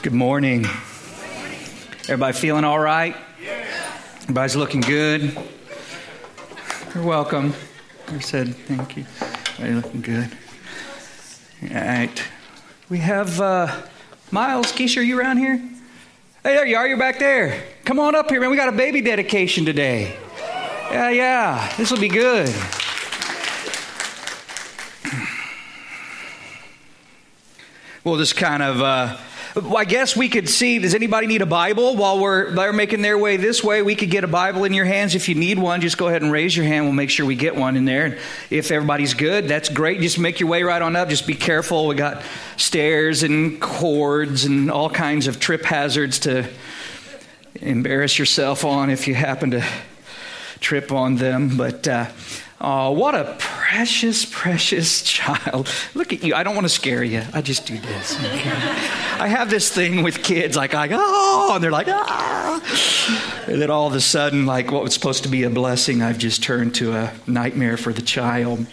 Good morning. Everybody feeling all right? Everybody's looking good. You're welcome. I said thank you. Everybody looking good. All right. We have uh, Miles. Keisha, are you around here? Hey, there you are. You're back there. Come on up here, man. We got a baby dedication today. Yeah, yeah. This will be good. We'll just kind of. Uh, I guess we could see. Does anybody need a Bible while we're they're making their way this way? We could get a Bible in your hands. If you need one, just go ahead and raise your hand. We'll make sure we get one in there. And if everybody's good, that's great. Just make your way right on up. Just be careful. We got stairs and cords and all kinds of trip hazards to embarrass yourself on if you happen to trip on them. But uh, oh, what a precious, precious child. Look at you. I don't want to scare you. I just do this. I have this thing with kids, like, I go, oh, and they're like, ah. And then all of a sudden, like what was supposed to be a blessing, I've just turned to a nightmare for the child.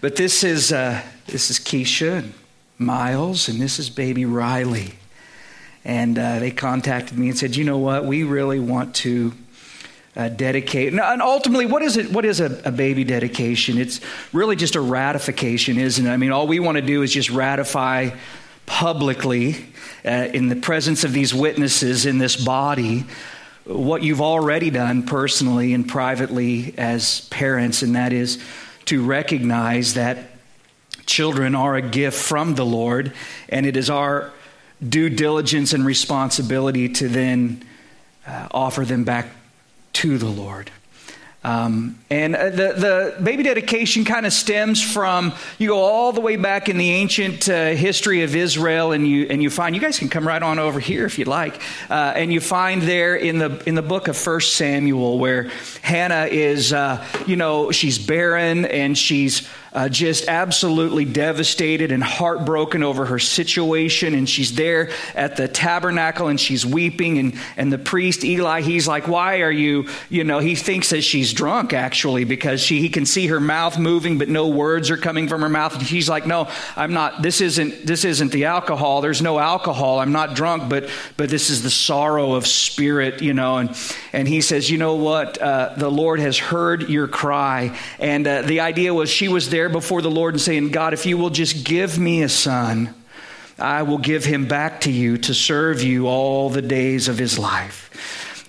But this is, uh, this is Keisha and Miles, and this is baby Riley. And uh, they contacted me and said, you know what? We really want to uh, dedicate. And ultimately, what is it? What is a, a, baby dedication? It's really just a ratification, isn't it? I mean, all we want to do is just ratify publicly, uh, in the presence of these witnesses in this body, what you've already done personally and privately as parents, and that is to recognize that children are a gift from the Lord, and it is our due diligence and responsibility to then uh, offer them back to the Lord. Um, and uh, the, the baby dedication kind of stems from, you go all the way back in the ancient uh, history of Israel, and you, and you find, you guys can come right on over here if you'd like, uh, and you find there in the, in the book of First Samuel where Hannah is, uh, you know, she's barren and she's uh, just absolutely devastated and heartbroken over her situation. And she's there at the tabernacle and she's weeping. And, and the priest, Eli, he's like, Why are you, you know, he thinks that she's drunk actually because she, he can see her mouth moving, but no words are coming from her mouth. And she's like, No, I'm not, this isn't, this isn't the alcohol. There's no alcohol. I'm not drunk, but, but this is the sorrow of spirit, you know. And, and he says, You know what? Uh, the Lord has heard your cry. And uh, the idea was she was there there before the Lord and saying, God, if you will just give me a son, I will give him back to you to serve you all the days of his life.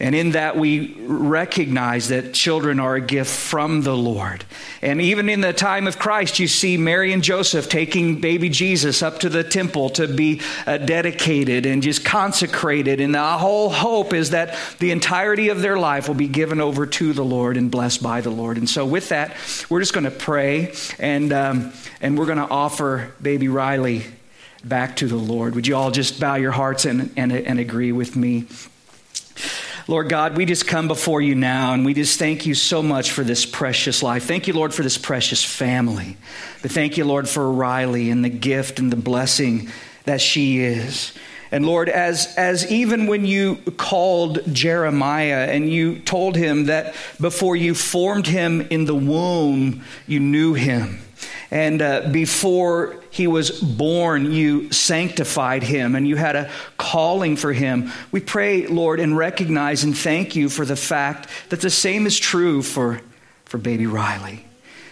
And in that, we recognize that children are a gift from the Lord. And even in the time of Christ, you see Mary and Joseph taking baby Jesus up to the temple to be uh, dedicated and just consecrated. And the whole hope is that the entirety of their life will be given over to the Lord and blessed by the Lord. And so, with that, we're just going to pray and, um, and we're going to offer baby Riley back to the Lord. Would you all just bow your hearts and, and, and agree with me? Lord God, we just come before you now and we just thank you so much for this precious life. Thank you, Lord, for this precious family. But thank you, Lord, for Riley and the gift and the blessing that she is. And Lord, as, as even when you called Jeremiah and you told him that before you formed him in the womb, you knew him. And uh, before he was born, you sanctified him and you had a calling for him. We pray, Lord, and recognize and thank you for the fact that the same is true for, for baby Riley.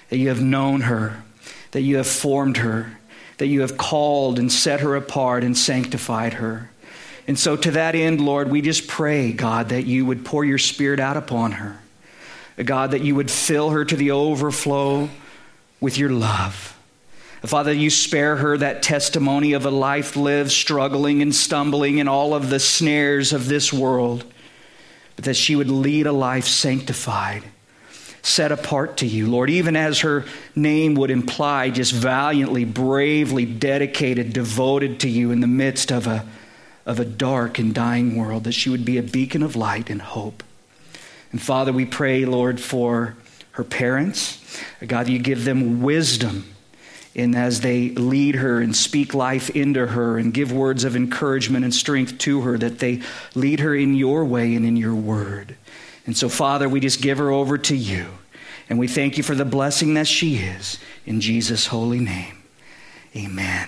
That you have known her, that you have formed her, that you have called and set her apart and sanctified her. And so, to that end, Lord, we just pray, God, that you would pour your spirit out upon her. God, that you would fill her to the overflow with your love. Father, you spare her that testimony of a life lived struggling and stumbling in all of the snares of this world, but that she would lead a life sanctified, set apart to you, Lord, even as her name would imply, just valiantly, bravely dedicated, devoted to you in the midst of a, of a dark and dying world, that she would be a beacon of light and hope. And Father, we pray, Lord, for her parents. God, you give them wisdom and as they lead her and speak life into her and give words of encouragement and strength to her, that they lead her in your way and in your word. And so, Father, we just give her over to you. And we thank you for the blessing that she is. In Jesus' holy name, amen.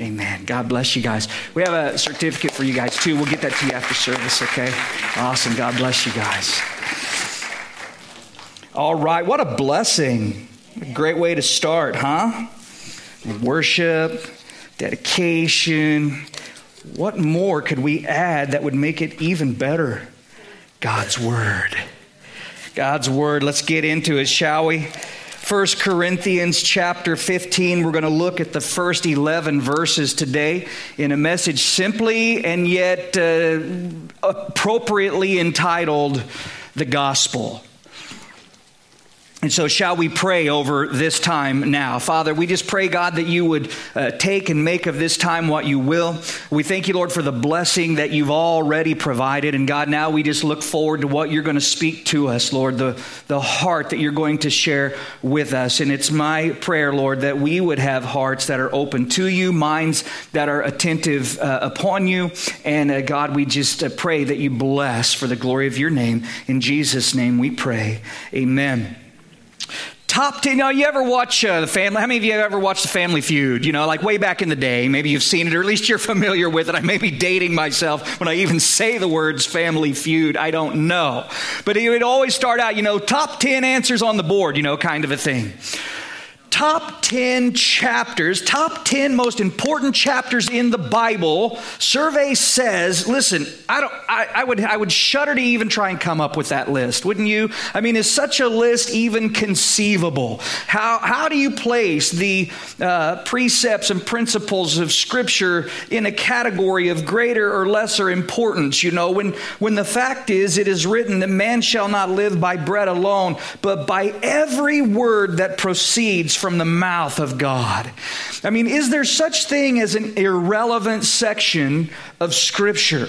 Amen. God bless you guys. We have a certificate for you guys too. We'll get that to you after service, okay? Awesome. God bless you guys. All right. What a blessing. A great way to start, huh? Worship, dedication. What more could we add that would make it even better? God's Word. God's Word. Let's get into it, shall we? 1 Corinthians chapter 15. We're going to look at the first 11 verses today in a message simply and yet uh, appropriately entitled The Gospel. And so, shall we pray over this time now? Father, we just pray, God, that you would uh, take and make of this time what you will. We thank you, Lord, for the blessing that you've already provided. And God, now we just look forward to what you're going to speak to us, Lord, the, the heart that you're going to share with us. And it's my prayer, Lord, that we would have hearts that are open to you, minds that are attentive uh, upon you. And uh, God, we just uh, pray that you bless for the glory of your name. In Jesus' name we pray. Amen. Top 10. Now, you ever watch uh, the family? How many of you have ever watched the Family Feud? You know, like way back in the day. Maybe you've seen it, or at least you're familiar with it. I may be dating myself when I even say the words Family Feud. I don't know. But it would always start out, you know, top 10 answers on the board, you know, kind of a thing top 10 chapters, top 10 most important chapters in the Bible, survey says, listen, I don't I, I, would I would shudder to even try and come up with that list, wouldn't you? I mean, is such a list even conceivable? How how do you place the uh, precepts and principles of Scripture in a category of greater or lesser importance? You know, when when the fact is it is written that man shall not live by bread alone, but by every word that proceeds from the mouth of God. I mean, is there such thing as an irrelevant section of Scripture?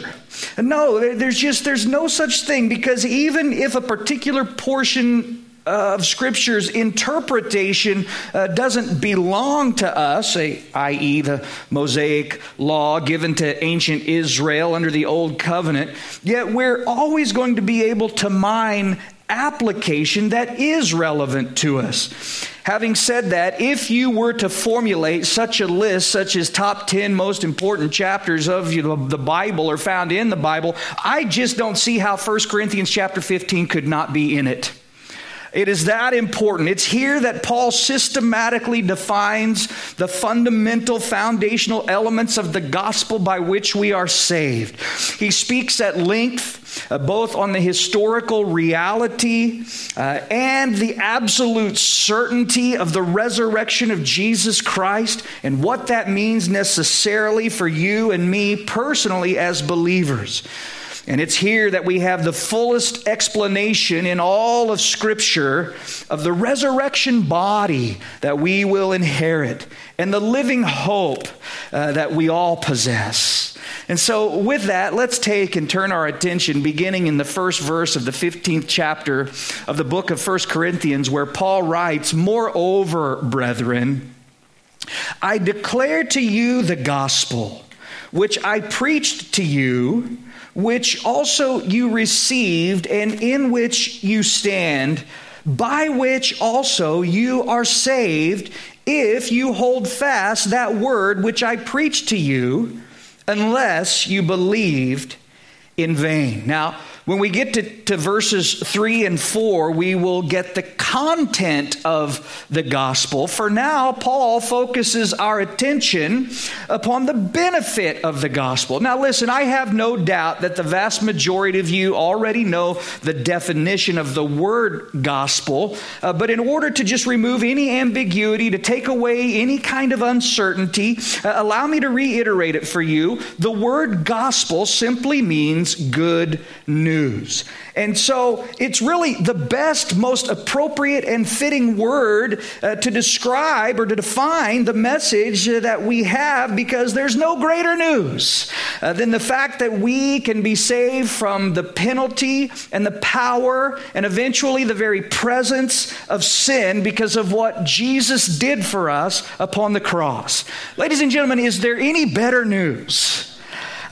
No, there's just there's no such thing because even if a particular portion of Scripture's interpretation uh, doesn't belong to us, i.e., the Mosaic law given to ancient Israel under the Old Covenant, yet we're always going to be able to mine application that is relevant to us. Having said that, if you were to formulate such a list, such as top 10 most important chapters of the Bible or found in the Bible, I just don't see how 1 Corinthians chapter 15 could not be in it. It is that important. It's here that Paul systematically defines the fundamental foundational elements of the gospel by which we are saved. He speaks at length uh, both on the historical reality uh, and the absolute certainty of the resurrection of Jesus Christ and what that means necessarily for you and me personally as believers. And it's here that we have the fullest explanation in all of Scripture of the resurrection body that we will inherit and the living hope uh, that we all possess. And so, with that, let's take and turn our attention beginning in the first verse of the 15th chapter of the book of First Corinthians, where Paul writes, Moreover, brethren, I declare to you the gospel which I preached to you which also you received and in which you stand, by which also you are saved, if you hold fast that word which I preached to you, unless you believed in vain. Now, when we get to, to verses 3 and 4, we will get the content of the gospel. For now, Paul focuses our attention upon the benefit of the gospel. Now, listen, I have no doubt that the vast majority of you already know the definition of the word gospel, uh, but in order to just remove any ambiguity, to take away any kind of uncertainty, uh, allow me to reiterate it for you. The word gospel simply means good news news. And so it's really the best, most appropriate, and fitting word uh, to describe or to define the message that we have because there's no greater news uh, than the fact that we can be saved from the penalty and the power and eventually the very presence of sin because of what Jesus did for us upon the cross. Ladies and gentlemen, is there any better news?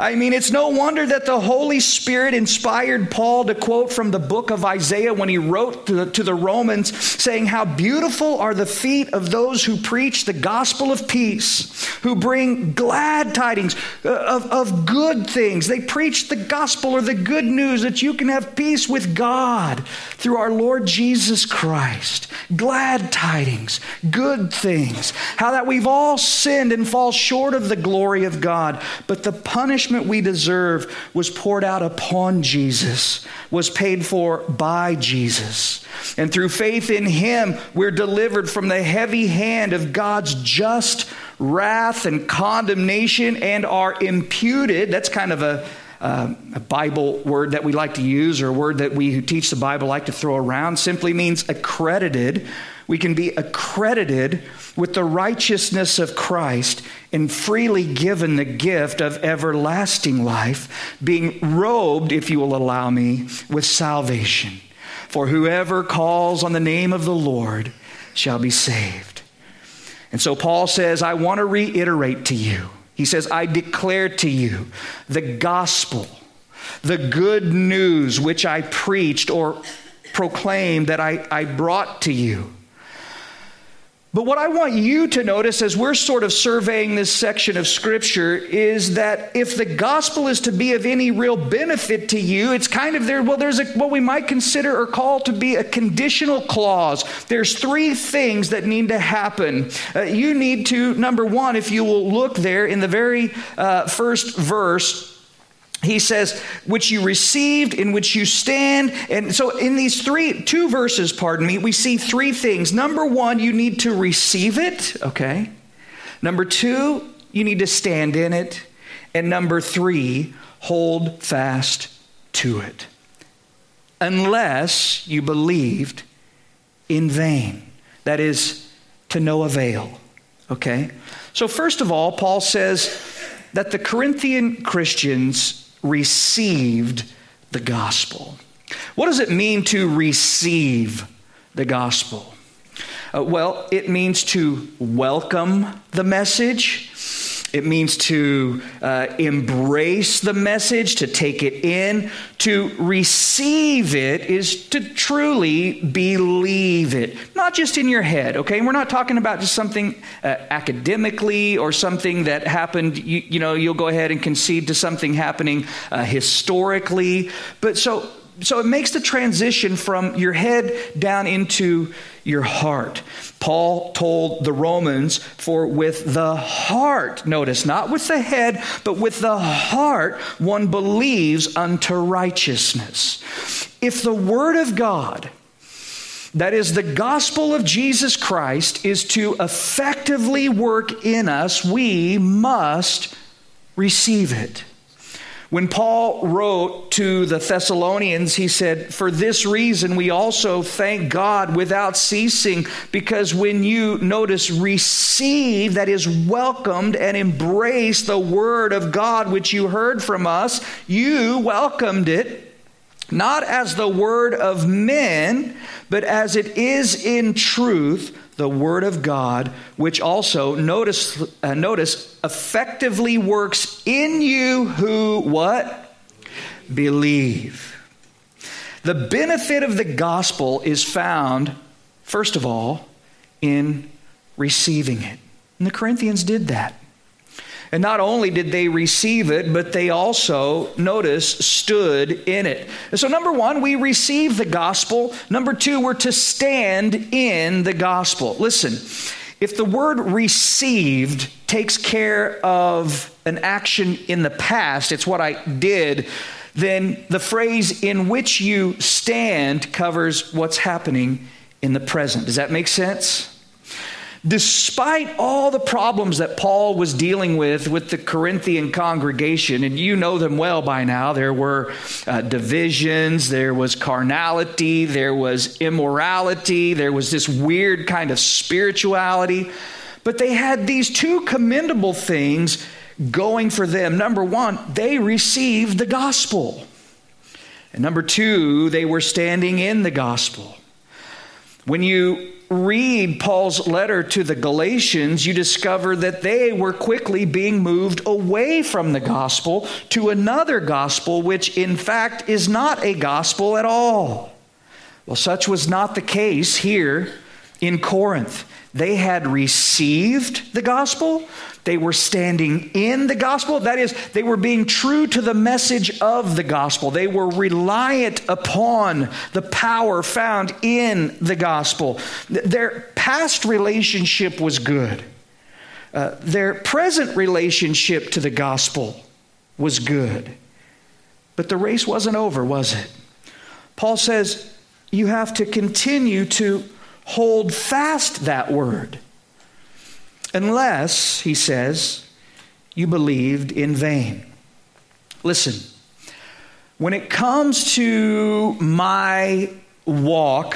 I mean, it's no wonder that the Holy Spirit inspired Paul to quote from the book of Isaiah when he wrote to the, to the Romans, saying, How beautiful are the feet of those who preach the gospel of peace, who bring glad tidings uh, of, of good things. They preach the gospel or the good news that you can have peace with God through our Lord Jesus Christ. Glad tidings, good things. How that we've all sinned and fall short of the glory of God, but the punishment we deserve was poured out upon Jesus, was paid for by Jesus. And through faith in Him, we're delivered from the heavy hand of God's just wrath and condemnation and are imputed. That's kind of a uh, a Bible word that we like to use, or a word that we who teach the Bible like to throw around, simply means accredited. We can be accredited with the righteousness of Christ and freely given the gift of everlasting life, being robed, if you will allow me, with salvation. For whoever calls on the name of the Lord shall be saved. And so Paul says, I want to reiterate to you he says, I declare to you the gospel, the good news which I preached or proclaimed that I, I brought to you. But what I want you to notice as we're sort of surveying this section of Scripture is that if the gospel is to be of any real benefit to you, it's kind of there, well, there's a, what we might consider or call to be a conditional clause. There's three things that need to happen. Uh, you need to, number one, if you will look there in the very uh, first verse, he says, which you received, in which you stand. And so, in these three, two verses, pardon me, we see three things. Number one, you need to receive it, okay? Number two, you need to stand in it. And number three, hold fast to it. Unless you believed in vain. That is, to no avail, okay? So, first of all, Paul says that the Corinthian Christians received the gospel. What does it mean to receive the gospel? Uh, well, it means to welcome the message. It means to uh, embrace the message, to take it in. To receive it is to truly believe it, not just in your head, okay? We're not talking about just something uh, academically or something that happened, you, you, know, you'll go ahead and concede to something happening uh, historically. But so, so it makes the transition from your head down into your heart. Paul told the Romans, for with the heart, notice, not with the head, but with the heart, one believes unto righteousness. If the Word of God, that is, the gospel of Jesus Christ, is to effectively work in us, we must receive it. When Paul wrote to the Thessalonians, he said, For this reason we also thank God without ceasing, because when you, notice, receive, that is, welcomed and embrace the word of God which you heard from us, you welcomed it, not as the word of men, but as it is in truth the Word of God, which also, notice, uh, notice, effectively works in you who what? Believe. The benefit of the gospel is found, first of all, in receiving it. And the Corinthians did that. And not only did they receive it, but they also, notice, stood in it. And so, number one, we receive the gospel. Number two, we're to stand in the gospel. Listen, if the word received takes care of an action in the past, it's what I did, then the phrase in which you stand covers what's happening in the present. Does that make sense? Despite all the problems that Paul was dealing with with the Corinthian congregation, and you know them well by now, there were uh, divisions, there was carnality, there was immorality, there was this weird kind of spirituality. But they had these two commendable things going for them. Number one, they received the gospel. And number two, they were standing in the gospel. When you read Paul's letter to the Galatians, you discover that they were quickly being moved away from the gospel to another gospel, which in fact is not a gospel at all. Well, such was not the case here in Corinth. They had received the gospel. They were standing in the gospel. That is, they were being true to the message of the gospel. They were reliant upon the power found in the gospel. Their past relationship was good. Uh, their present relationship to the gospel was good. But the race wasn't over, was it? Paul says you have to continue to hold fast that word. Unless, he says, you believed in vain. Listen, when it comes to my walk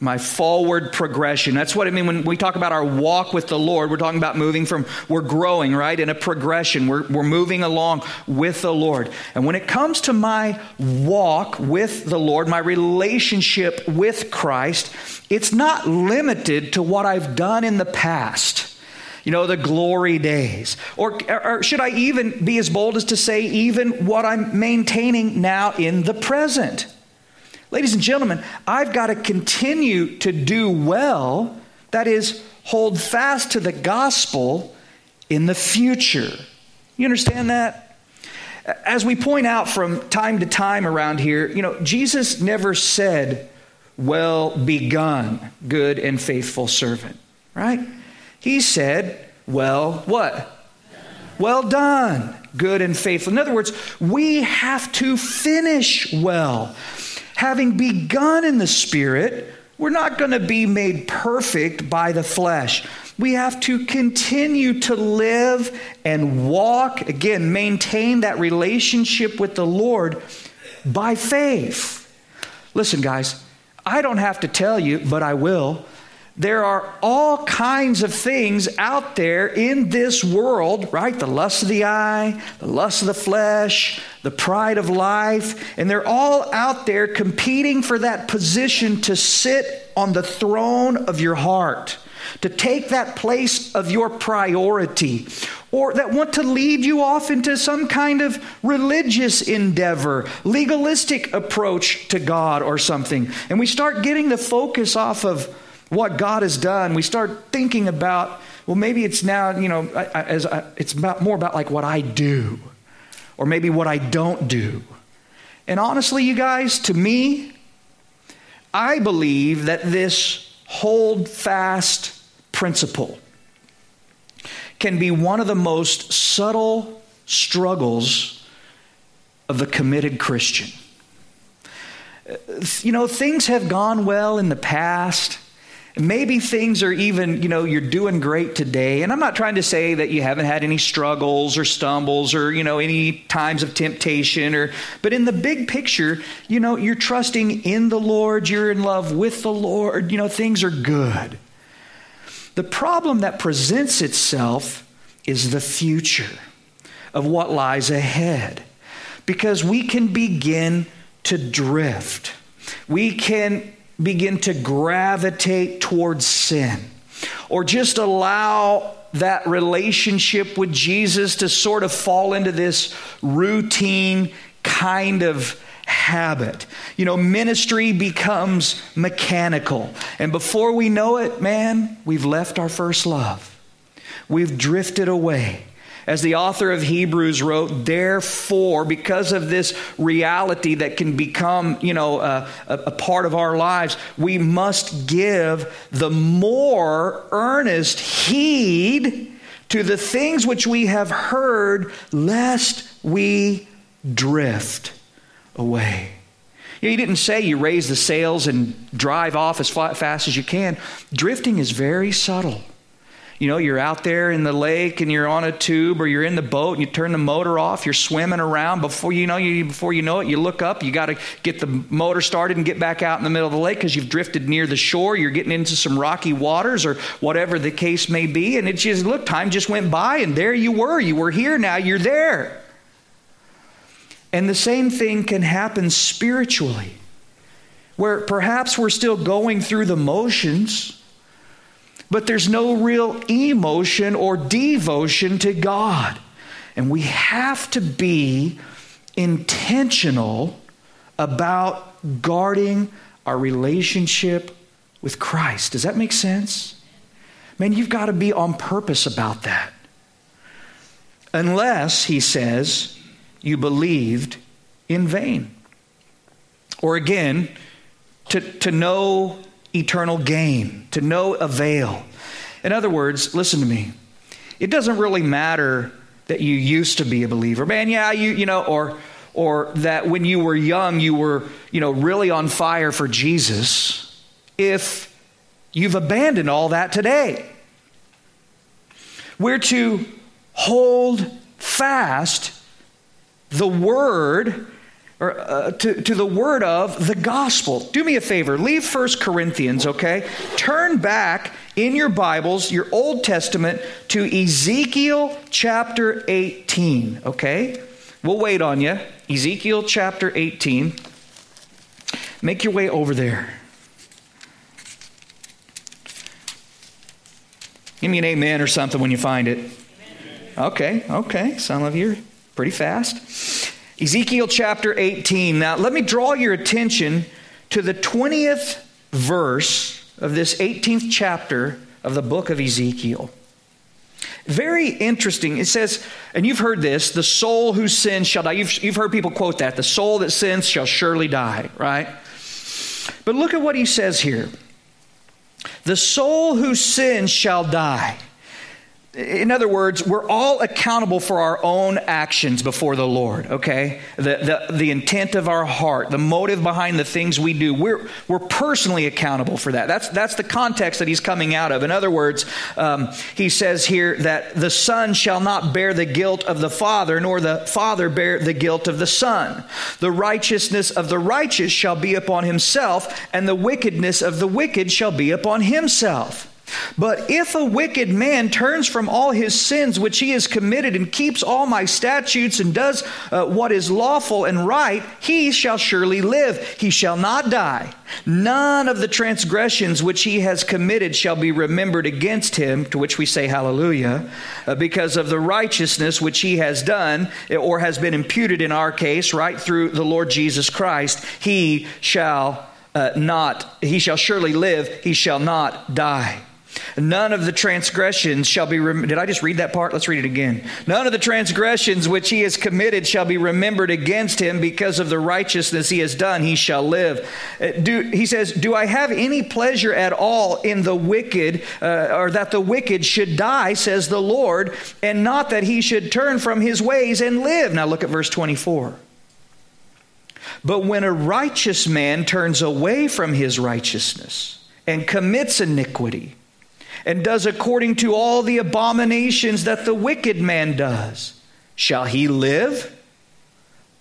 my forward progression. That's what I mean when we talk about our walk with the Lord. We're talking about moving from, we're growing, right, in a progression. We're, we're moving along with the Lord. And when it comes to my walk with the Lord, my relationship with Christ, it's not limited to what I've done in the past. You know, the glory days. Or, or should I even be as bold as to say, even what I'm maintaining now in the present? Ladies and gentlemen, I've got to continue to do well, that is, hold fast to the gospel in the future. You understand that? As we point out from time to time around here, you know, Jesus never said, Well begun, good and faithful servant, right? He said, Well, what? Well done, good and faithful. In other words, we have to finish well having begun in the Spirit, we're not going to be made perfect by the flesh. We have to continue to live and walk, again, maintain that relationship with the Lord by faith. Listen, guys, I don't have to tell you, but I will there are all kinds of things out there in this world, right? The lust of the eye, the lust of the flesh, the pride of life, and they're all out there competing for that position to sit on the throne of your heart, to take that place of your priority, or that want to lead you off into some kind of religious endeavor, legalistic approach to God or something. And we start getting the focus off of what God has done, we start thinking about, well, maybe it's now, you know, as I, it's about, more about like what I do, or maybe what I don't do. And honestly, you guys, to me, I believe that this hold fast principle can be one of the most subtle struggles of the committed Christian. Uh, you know, things have gone well in the past Maybe things are even, you know, you're doing great today. And I'm not trying to say that you haven't had any struggles or stumbles or, you know, any times of temptation or, but in the big picture, you know, you're trusting in the Lord, you're in love with the Lord, you know, things are good. The problem that presents itself is the future of what lies ahead because we can begin to drift. We can begin to gravitate towards sin or just allow that relationship with Jesus to sort of fall into this routine kind of habit. You know, ministry becomes mechanical. And before we know it, man, we've left our first love. We've drifted away. As the author of Hebrews wrote, therefore, because of this reality that can become, you know, a, a part of our lives, we must give the more earnest heed to the things which we have heard, lest we drift away. he didn't say you raise the sails and drive off as fast as you can. Drifting is very subtle. You know, you're out there in the lake and you're on a tube or you're in the boat and you turn the motor off, you're swimming around. Before you know you before you know it, you look up, you got to get the motor started and get back out in the middle of the lake because you've drifted near the shore, you're getting into some rocky waters or whatever the case may be, and it just look, time just went by and there you were. You were here now, you're there. And the same thing can happen spiritually. Where perhaps we're still going through the motions but there's no real emotion or devotion to God. And we have to be intentional about guarding our relationship with Christ. Does that make sense? Man, you've got to be on purpose about that. Unless, he says, you believed in vain. Or again, to, to no eternal gain, to no avail. In other words, listen to me. It doesn't really matter that you used to be a believer. Man, yeah, you, you know, or, or that when you were young, you were, you know, really on fire for Jesus if you've abandoned all that today. We're to hold fast the word or uh, to, to the word of the gospel. Do me a favor, leave First Corinthians, okay? Turn back in your Bibles, your Old Testament, to Ezekiel chapter 18, okay? We'll wait on you. Ezekiel chapter 18. Make your way over there. Give me an amen or something when you find it. Okay, okay. Some of you are pretty fast. Ezekiel chapter 18. Now, let me draw your attention to the 20th verse of this 18th chapter of the book of Ezekiel. Very interesting. It says, and you've heard this the soul who sins shall die. You've, you've heard people quote that. The soul that sins shall surely die, right? But look at what he says here. The soul who sins shall die. In other words, we're all accountable for our own actions before the Lord, okay? The, the, the intent of our heart, the motive behind the things we do. We're, we're personally accountable for that. That's, that's the context that he's coming out of. In other words, um, he says here that the Son shall not bear the guilt of the Father, nor the Father bear the guilt of the Son. The righteousness of the righteous shall be upon himself, and the wickedness of the wicked shall be upon himself. But if a wicked man turns from all his sins which he has committed and keeps all my statutes and does uh, what is lawful and right, he shall surely live. He shall not die. None of the transgressions which he has committed shall be remembered against him, to which we say hallelujah, uh, because of the righteousness which he has done or has been imputed in our case, right through the Lord Jesus Christ. He shall uh, not, he shall surely live, he shall not die. None of the transgressions shall be. Rem- Did I just read that part? Let's read it again. None of the transgressions which he has committed shall be remembered against him because of the righteousness he has done. He shall live. Uh, do, he says, "Do I have any pleasure at all in the wicked, uh, or that the wicked should die?" Says the Lord, and not that he should turn from his ways and live. Now look at verse twenty-four. But when a righteous man turns away from his righteousness and commits iniquity and does according to all the abominations that the wicked man does, shall he live?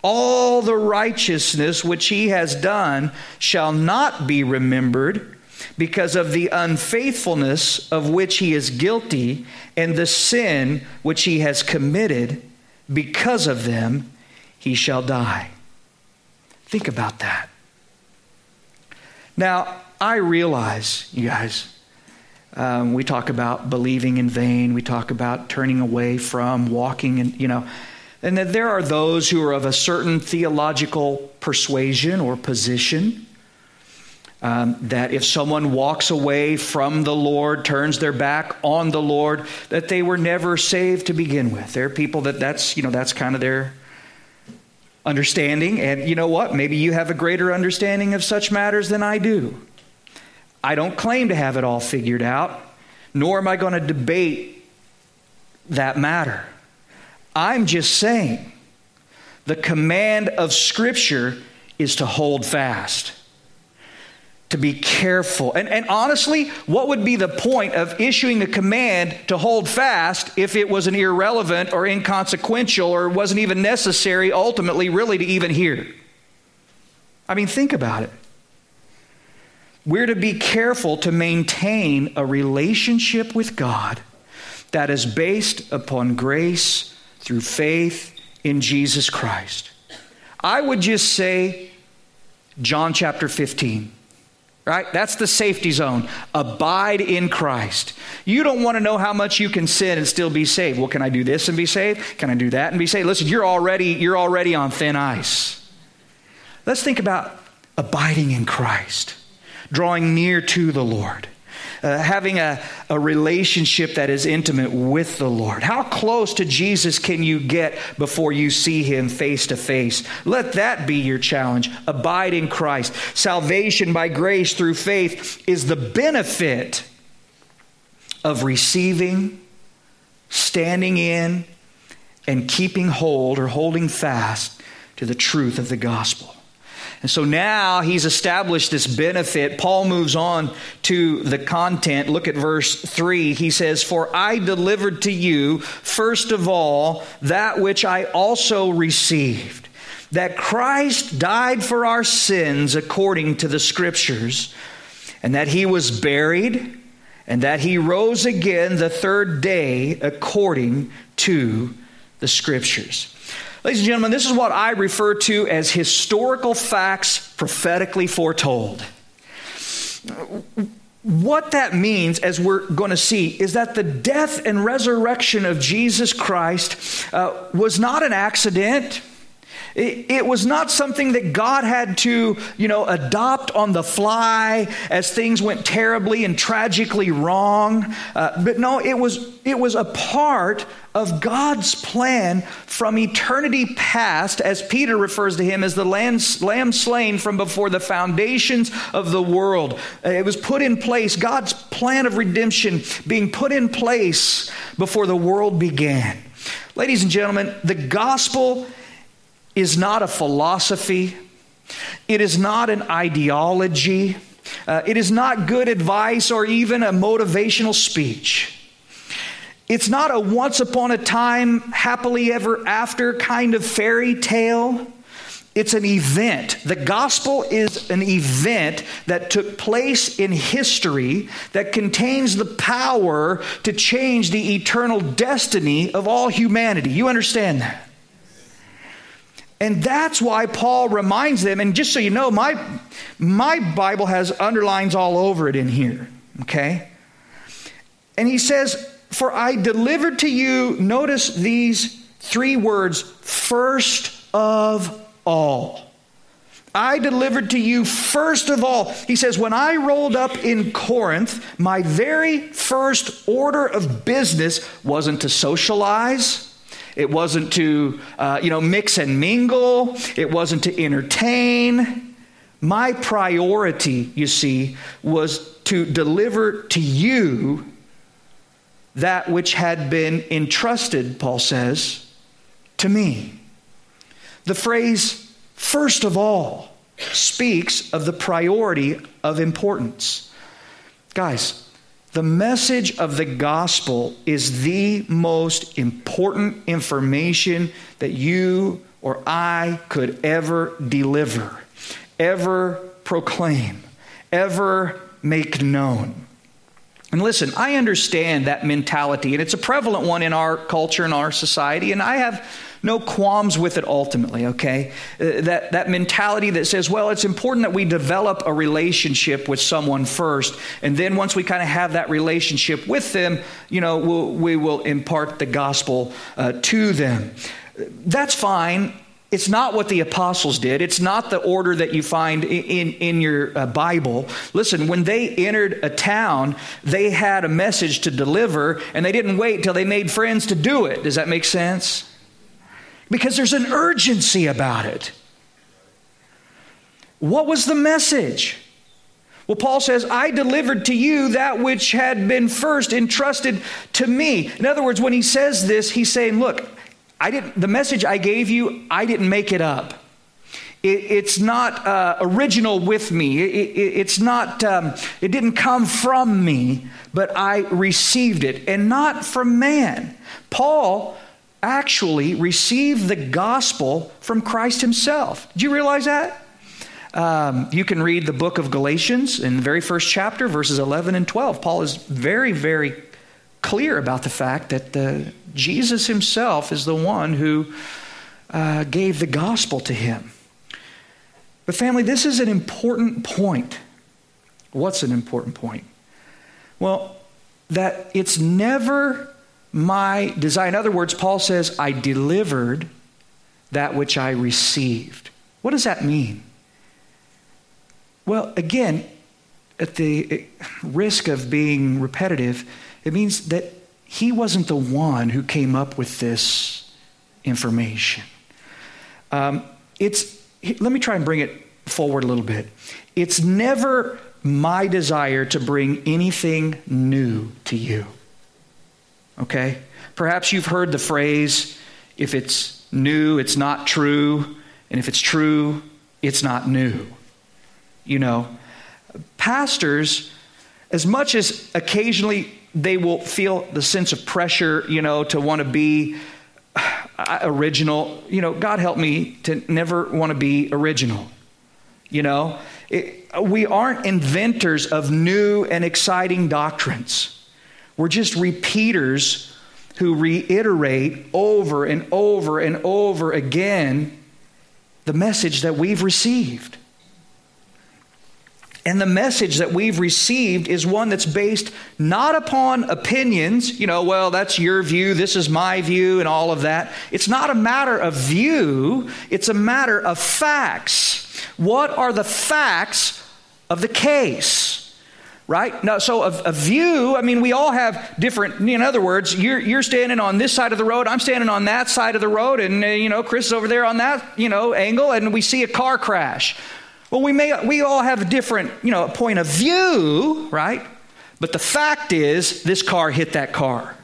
All the righteousness which he has done shall not be remembered because of the unfaithfulness of which he is guilty and the sin which he has committed. Because of them, he shall die. Think about that. Now, I realize, you guys, um, we talk about believing in vain. We talk about turning away from, walking, and you know, and that there are those who are of a certain theological persuasion or position. Um, that if someone walks away from the Lord, turns their back on the Lord, that they were never saved to begin with. There are people that that's you know that's kind of their understanding, and you know what? Maybe you have a greater understanding of such matters than I do. I don't claim to have it all figured out, nor am I going to debate that matter. I'm just saying the command of Scripture is to hold fast, to be careful. And, and honestly, what would be the point of issuing a command to hold fast if it was an irrelevant or inconsequential or wasn't even necessary ultimately, really, to even hear? I mean, think about it. We're to be careful to maintain a relationship with God that is based upon grace through faith in Jesus Christ. I would just say John chapter 15. Right? That's the safety zone. Abide in Christ. You don't want to know how much you can sin and still be saved. Well, can I do this and be saved? Can I do that and be saved? Listen, you're already you're already on thin ice. Let's think about abiding in Christ, drawing near to the Lord. Uh, having a, a relationship that is intimate with the Lord. How close to Jesus can you get before you see him face to face? Let that be your challenge. Abide in Christ. Salvation by grace through faith is the benefit of receiving, standing in, and keeping hold or holding fast to the truth of the gospel. And so now he's established this benefit. Paul moves on to the content. Look at verse 3. He says, For I delivered to you, first of all, that which I also received, that Christ died for our sins according to the Scriptures, and that he was buried, and that he rose again the third day according to the Scriptures. Ladies and gentlemen, this is what I refer to as historical facts prophetically foretold. What that means, as we're going to see, is that the death and resurrection of Jesus Christ uh, was not an accident. It, was not something that God had to, you know, adopt on the fly as things went terribly and tragically wrong. Uh, but no, it was it was a part of God's plan from eternity past, as Peter refers to him as the lamb, lamb slain from before the foundations of the world. It was put in place, God's plan of redemption being put in place before the world began. Ladies and gentlemen, the gospel is not a philosophy, it is not an ideology, uh, it is not good advice or even a motivational speech. It's not a once upon a time, happily ever after kind of fairy tale. It's an event. The gospel is an event that took place in history that contains the power to change the eternal destiny of all humanity. You understand that? And that's why Paul reminds them, and just so you know, my, my Bible has underlines all over it in here, okay? And he says, For I delivered to you, notice these three words, first of all. I delivered to you first of all. He says, When I rolled up in Corinth, my very first order of business wasn't to socialize it wasn't to, uh, you know, mix and mingle. It wasn't to entertain. My priority, you see, was to deliver to you that which had been entrusted, Paul says, to me. The phrase, first of all, speaks of the priority of importance. Guys, the message of the gospel is the most important information that you or I could ever deliver, ever proclaim, ever make known. And listen, I understand that mentality, and it's a prevalent one in our culture and our society, and I have no qualms with it ultimately, okay? Uh, that, that mentality that says, well, it's important that we develop a relationship with someone first, and then once we kind of have that relationship with them, you know, we'll, we will impart the gospel uh, to them. That's fine it's not what the apostles did. It's not the order that you find in, in your uh, Bible. Listen, when they entered a town, they had a message to deliver, and they didn't wait till they made friends to do it. Does that make sense? Because there's an urgency about it. What was the message? Well, Paul says, I delivered to you that which had been first entrusted to me. In other words, when he says this, he's saying, Look, I didn't, the message I gave you, I didn't make it up. It, it's not uh, original with me. It, it, it's not, um, it didn't come from me, but I received it, and not from man. Paul actually received the gospel from Christ himself. Did you realize that? Um, you can read the book of Galatians in the very first chapter, verses 11 and 12. Paul is very, very clear about the fact that uh, Jesus himself is the one who uh, gave the gospel to him. But, family, this is an important point. What's an important point? Well, that it's never my desire. In other words, Paul says, I delivered that which I received. What does that mean? Well, again, at the risk of being repetitive, it means that he wasn't the one who came up with this information. Um, it's, let me try and bring it forward a little bit. It's never my desire to bring anything new to you. Okay? Perhaps you've heard the phrase, if it's new, it's not true, and if it's true, it's not new. You know, pastors, as much as occasionally they will feel the sense of pressure, you know, to want to be uh, original, you know, God help me to never want to be original. You know, it, we aren't inventors of new and exciting doctrines. We're just repeaters who reiterate over and over and over again the message that we've received. And the message that we've received is one that's based not upon opinions, you know, well, that's your view, this is my view, and all of that. It's not a matter of view, it's a matter of facts. What are the facts of the case? Right? So a, a, view, I mean, we all have different, in other words, you're, you're standing on this side of the road, I'm standing on that side of the road, and, uh, you know, Chris is over there on that, you know, angle, and we see a car crash. Well, we, may, we all have a different, you know, point of view, right? But the fact is, this car hit that car.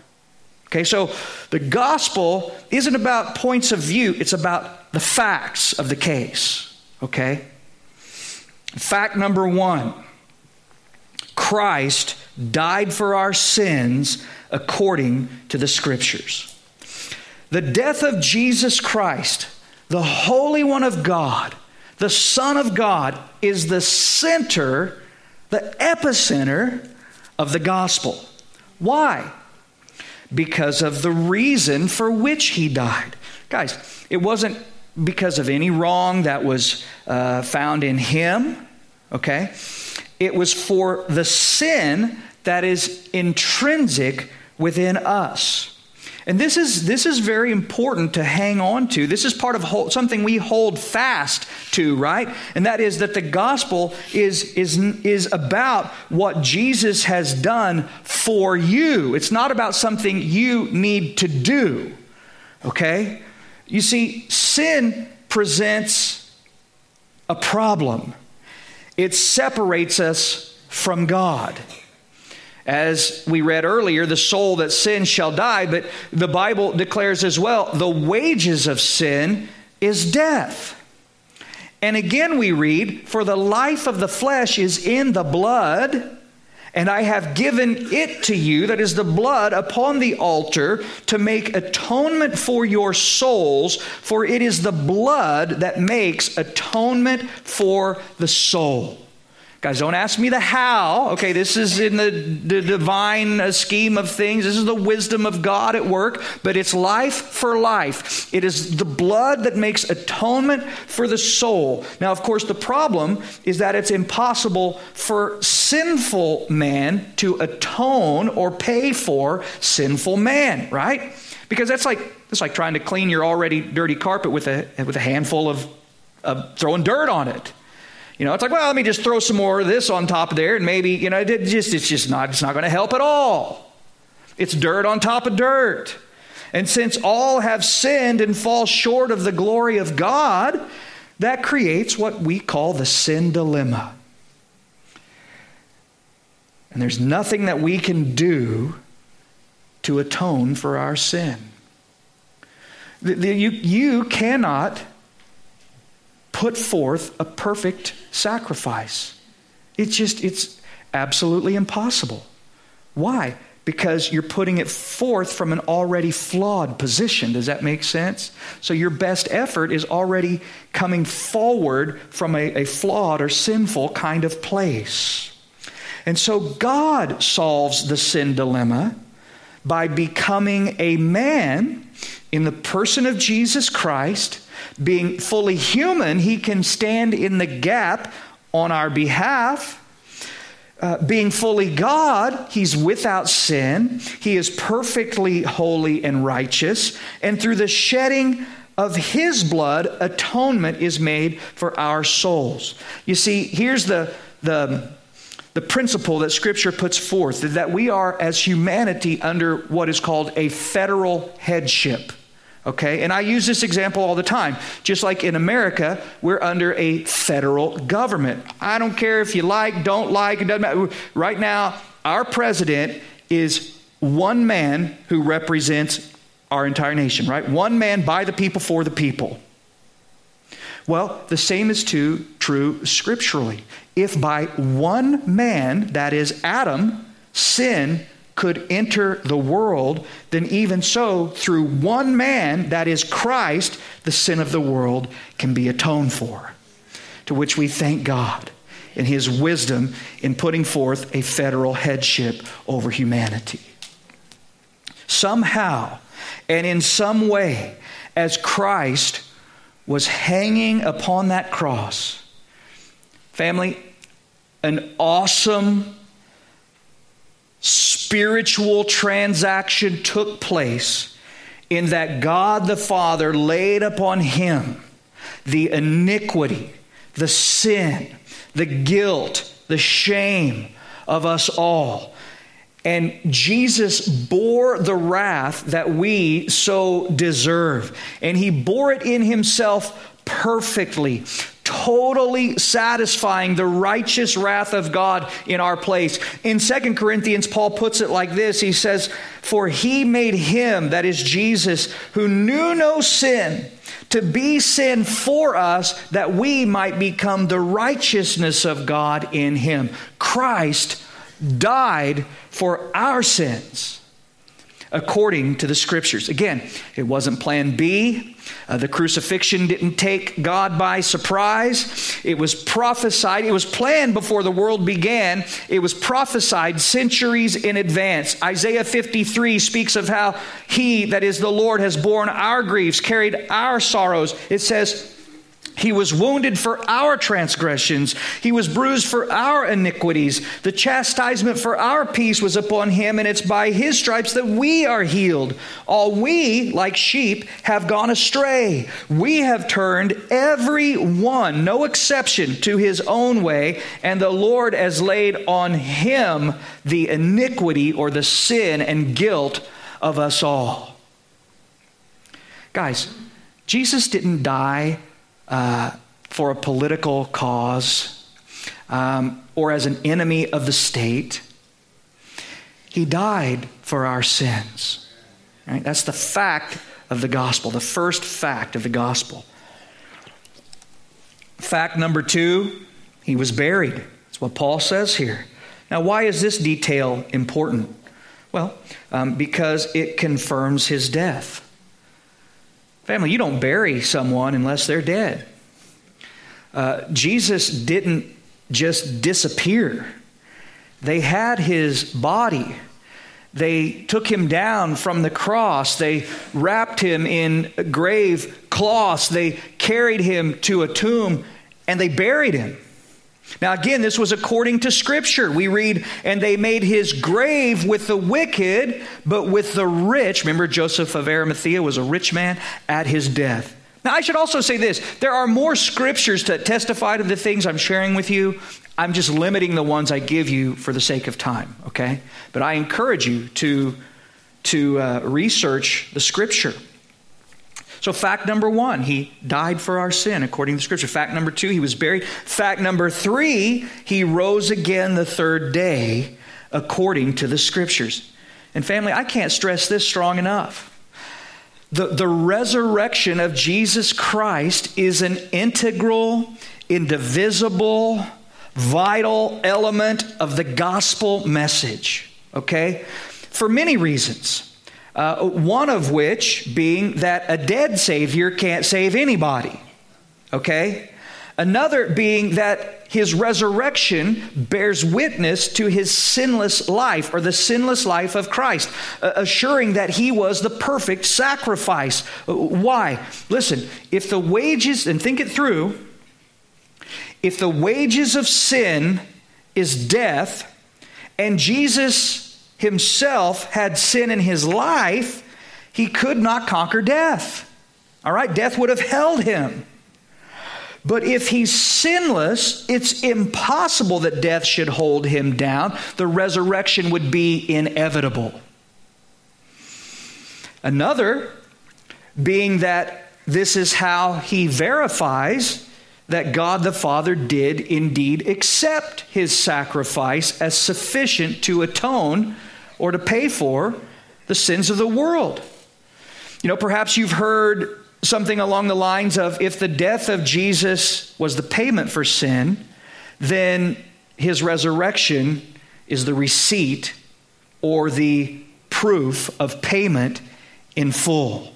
Okay, so the gospel isn't about points of view, it's about the facts of the case. Okay? Fact number one Christ died for our sins according to the scriptures. The death of Jesus Christ, the Holy One of God, the Son of God, is the center, the epicenter of the gospel. Why? Because of the reason for which he died. Guys, it wasn't because of any wrong that was uh, found in him, okay? It was for the sin that is intrinsic within us. And this is, this is very important to hang on to. This is part of something we hold fast to, right? And that is that the gospel is, is, is about what Jesus has done for you. It's not about something you need to do, okay? You see, sin presents a problem, it separates us from God. As we read earlier, the soul that sins shall die, but the Bible declares as well the wages of sin is death. And again, we read, For the life of the flesh is in the blood and I have given it to you, that is the blood, upon the altar to make atonement for your souls, for it is the blood that makes atonement for the soul. Guys, don't ask me the how. Okay, this is in the, the divine uh, scheme of things. This is the wisdom of God at work, but it's life for life. It is the blood that makes atonement for the soul. Now, of course, the problem is that it's impossible for sinful man to atone or pay for sinful man, right? Because that's like it's like trying to clean your already dirty carpet with a with a handful of, of throwing dirt on it. You know, it's like, well, let me just throw some more of this on top of there, and maybe, you know, it just, it's just not, it's not going to help at all. It's dirt on top of dirt. And since all have sinned and fall short of the glory of God, that creates what we call the sin dilemma. And there's nothing that we can do to atone for our sin. You, you cannot put forth a perfect sacrifice. It's just, it's absolutely impossible. Why? Because you're putting it forth from an already flawed position. Does that make sense? So your best effort is already coming forward from a, a flawed or sinful kind of place. And so God solves the sin dilemma by becoming a man in the person of Jesus Christ being fully human, he can stand in the gap on our behalf. Uh, being fully God, he's without sin. He is perfectly holy and righteous. And through the shedding of his blood, atonement is made for our souls. You see, here's the, the, the principle that Scripture puts forth that we are, as humanity, under what is called a federal headship. Okay, and I use this example all the time. Just like in America, we're under a federal government. I don't care if you like, don't like, it doesn't matter. Right now, our president is one man who represents our entire nation, right? One man by the people for the people. Well, the same is too, true scripturally. If by one man, that is Adam, sin could enter the world, then even so, through one man, that is Christ, the sin of the world can be atoned for. To which we thank God in his wisdom in putting forth a federal headship over humanity. Somehow, and in some way, as Christ was hanging upon that cross, family, an awesome spiritual transaction took place in that God the Father laid upon him the iniquity, the sin, the guilt, the shame of us all and Jesus bore the wrath that we so deserve. And he bore it in himself perfectly, totally satisfying the righteous wrath of God in our place. In Second Corinthians, Paul puts it like this He says, For he made him, that is Jesus, who knew no sin, to be sin for us, that we might become the righteousness of God in him. Christ died for our sins according to the scriptures. Again, it wasn't plan B. Uh, the crucifixion didn't take God by surprise. It was prophesied. It was planned before the world began. It was prophesied centuries in advance. Isaiah 53 speaks of how He, that is the Lord, has borne our griefs, carried our sorrows. It says, he was wounded for our transgressions. He was bruised for our iniquities. The chastisement for our peace was upon him, and it's by his stripes that we are healed. All we, like sheep, have gone astray. We have turned every one, no exception, to his own way, and the Lord has laid on him the iniquity or the sin and guilt of us all. Guys, Jesus didn't die uh, for a political cause um, or as an enemy of the state. He died for our sins. Right? That's the fact of the gospel, the first fact of the gospel. Fact number two, he was buried. That's what Paul says here. Now, why is this detail important? Well, um, because it confirms his death. Family, you don't bury someone unless they're dead. Uh, Jesus didn't just disappear, they had his body. They took him down from the cross. They wrapped him in grave cloths. They carried him to a tomb and they buried him. Now, again, this was according to Scripture. We read, and they made his grave with the wicked, but with the rich. Remember, Joseph of Arimathea was a rich man at his death. Now, I should also say this there are more scriptures to testify to the things I'm sharing with you. I'm just limiting the ones I give you for the sake of time, okay? But I encourage you to, to uh, research the scripture. So, fact number one, he died for our sin, according to the Scripture. Fact number two, he was buried. Fact number three, he rose again the third day, according to the Scriptures. And, family, I can't stress this strong enough. The, the resurrection of Jesus Christ is an integral, indivisible, vital element of the gospel message, okay? For many reasons. Uh, one of which being that a dead Savior can't save anybody. Okay? Another being that his resurrection bears witness to his sinless life or the sinless life of Christ, uh, assuring that he was the perfect sacrifice. Uh, why? Listen, if the wages, and think it through, if the wages of sin is death, and Jesus himself had sin in his life, he could not conquer death. All right, death would have held him. But if he's sinless, it's impossible that death should hold him down. The resurrection would be inevitable. Another being that this is how he verifies that God the Father did indeed accept his sacrifice as sufficient to atone or to pay for the sins of the world. You know, perhaps you've heard something along the lines of if the death of Jesus was the payment for sin, then his resurrection is the receipt or the proof of payment in full.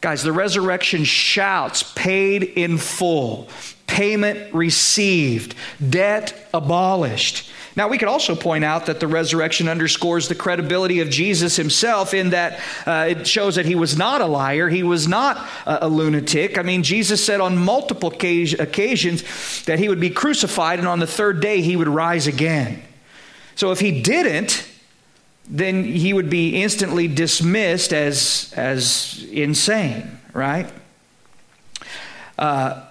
Guys, the resurrection shouts paid in full, payment received, debt abolished. Now, we could also point out that the resurrection underscores the credibility of Jesus himself in that uh, it shows that he was not a liar, he was not a, a lunatic. I mean, Jesus said on multiple occasions that he would be crucified and on the third day he would rise again. So, if he didn't, then he would be instantly dismissed as, as insane, right? Uh,